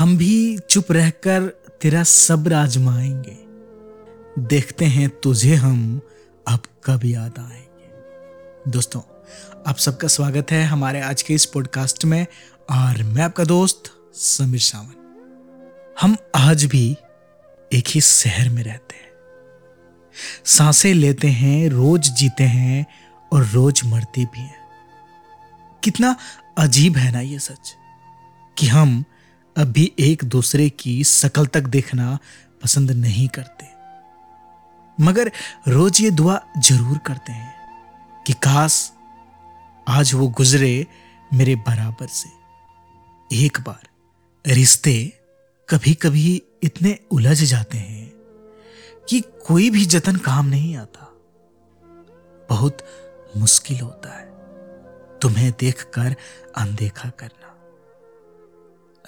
हम भी चुप रहकर तेरा सब्र आजमाएँगे देखते हैं तुझे हम अब कब याद आएँगे। दोस्तों, आप सबका स्वागत है हमारे आज के इस पॉडकास्ट में और मैं आपका दोस्त समीर सावन हम आज भी एक ही शहर में रहते हैं। साँसें लेते हैं, रोज जीते हैं और रोज मरते भी हैं। कितना अजीब है ना ये सच कि हम अभी एक दूसरे की शकल तक देखना पसंद नहीं करते। मगर रोज ये दुआ ज़रूर करते हैं कि काश आज वो गुजरे मेरे बराबर से। एक बार रिश्ते कभी कभी इतने उलझ जाते हैं कि कोई भी जतन काम नहीं आता। बहुत मुश्किल होता है तुम्हें देखकर अनदेखा करना।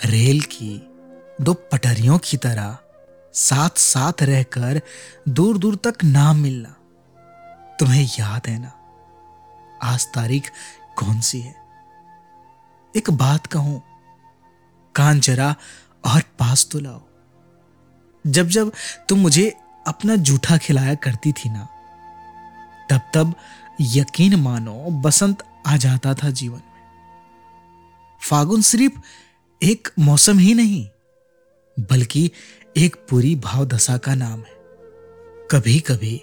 रेल की दो पटरियों की तरह साथ साथ रहकर दूर दूर तक ना मिलना। तुम्हें याद है ना? आज तारीख कौन सी है? एक बात कहूँ, कान जरा और पास तो लाओ। जब जब तुम मुझे अपना जूठा खिलाया करती थी ना, तब तब यकीन मानो बसंत आ जाता था जीवन में। फागुन सिर्फ़ एक मौसम ही नहीं, बल्कि एक पूरी भावदशा का नाम है। कभी कभी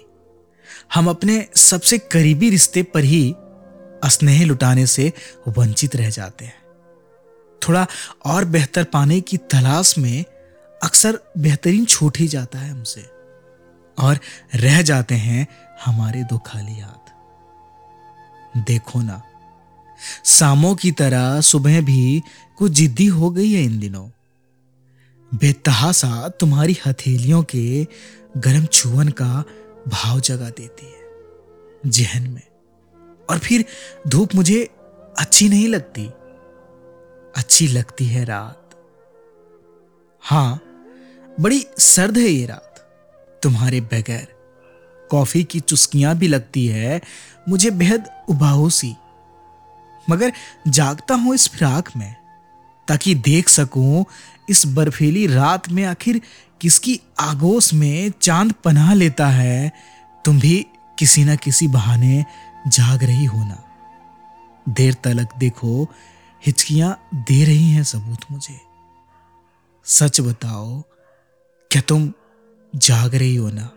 हम अपने सबसे करीबी रिश्ते पर ही स्नेह लुटाने से वंचित रह जाते हैं। थोड़ा और बेहतर पाने की तलाश में अक्सर बेहतरीन छूट ही जाता है हमसे, और रह जाते हैं हमारे दो खाली हाथ। देखो ना सामों की तरह सुबह भी कुछ जिद्दी हो गई है इन दिनों। बेतहासा तुम्हारी हथेलियों के गर्म छुअन का भाव जगा देती है जहन में। और फिर धूप मुझे अच्छी नहीं लगती। अच्छी लगती है रात। हाँ, बड़ी सर्द है ये रात। तुम्हारे बगैर कॉफ़ी की चुस्कियाँ भी लगती है, मुझे बेहद उबाऊ सी। मगर जागता हूँ इस फिराक में, ताकि देख सकूँ इस बर्फीली रात में आखिर किसकी आगोश में चाँद पनाह लेता है, तुम भी किसी ना किसी बहाने जाग रही हो ना। देर तलक देखो, हिचकियाँ दे रही हैं सबूत मुझे। सच बताओ, क्या तुम जाग रही हो ना?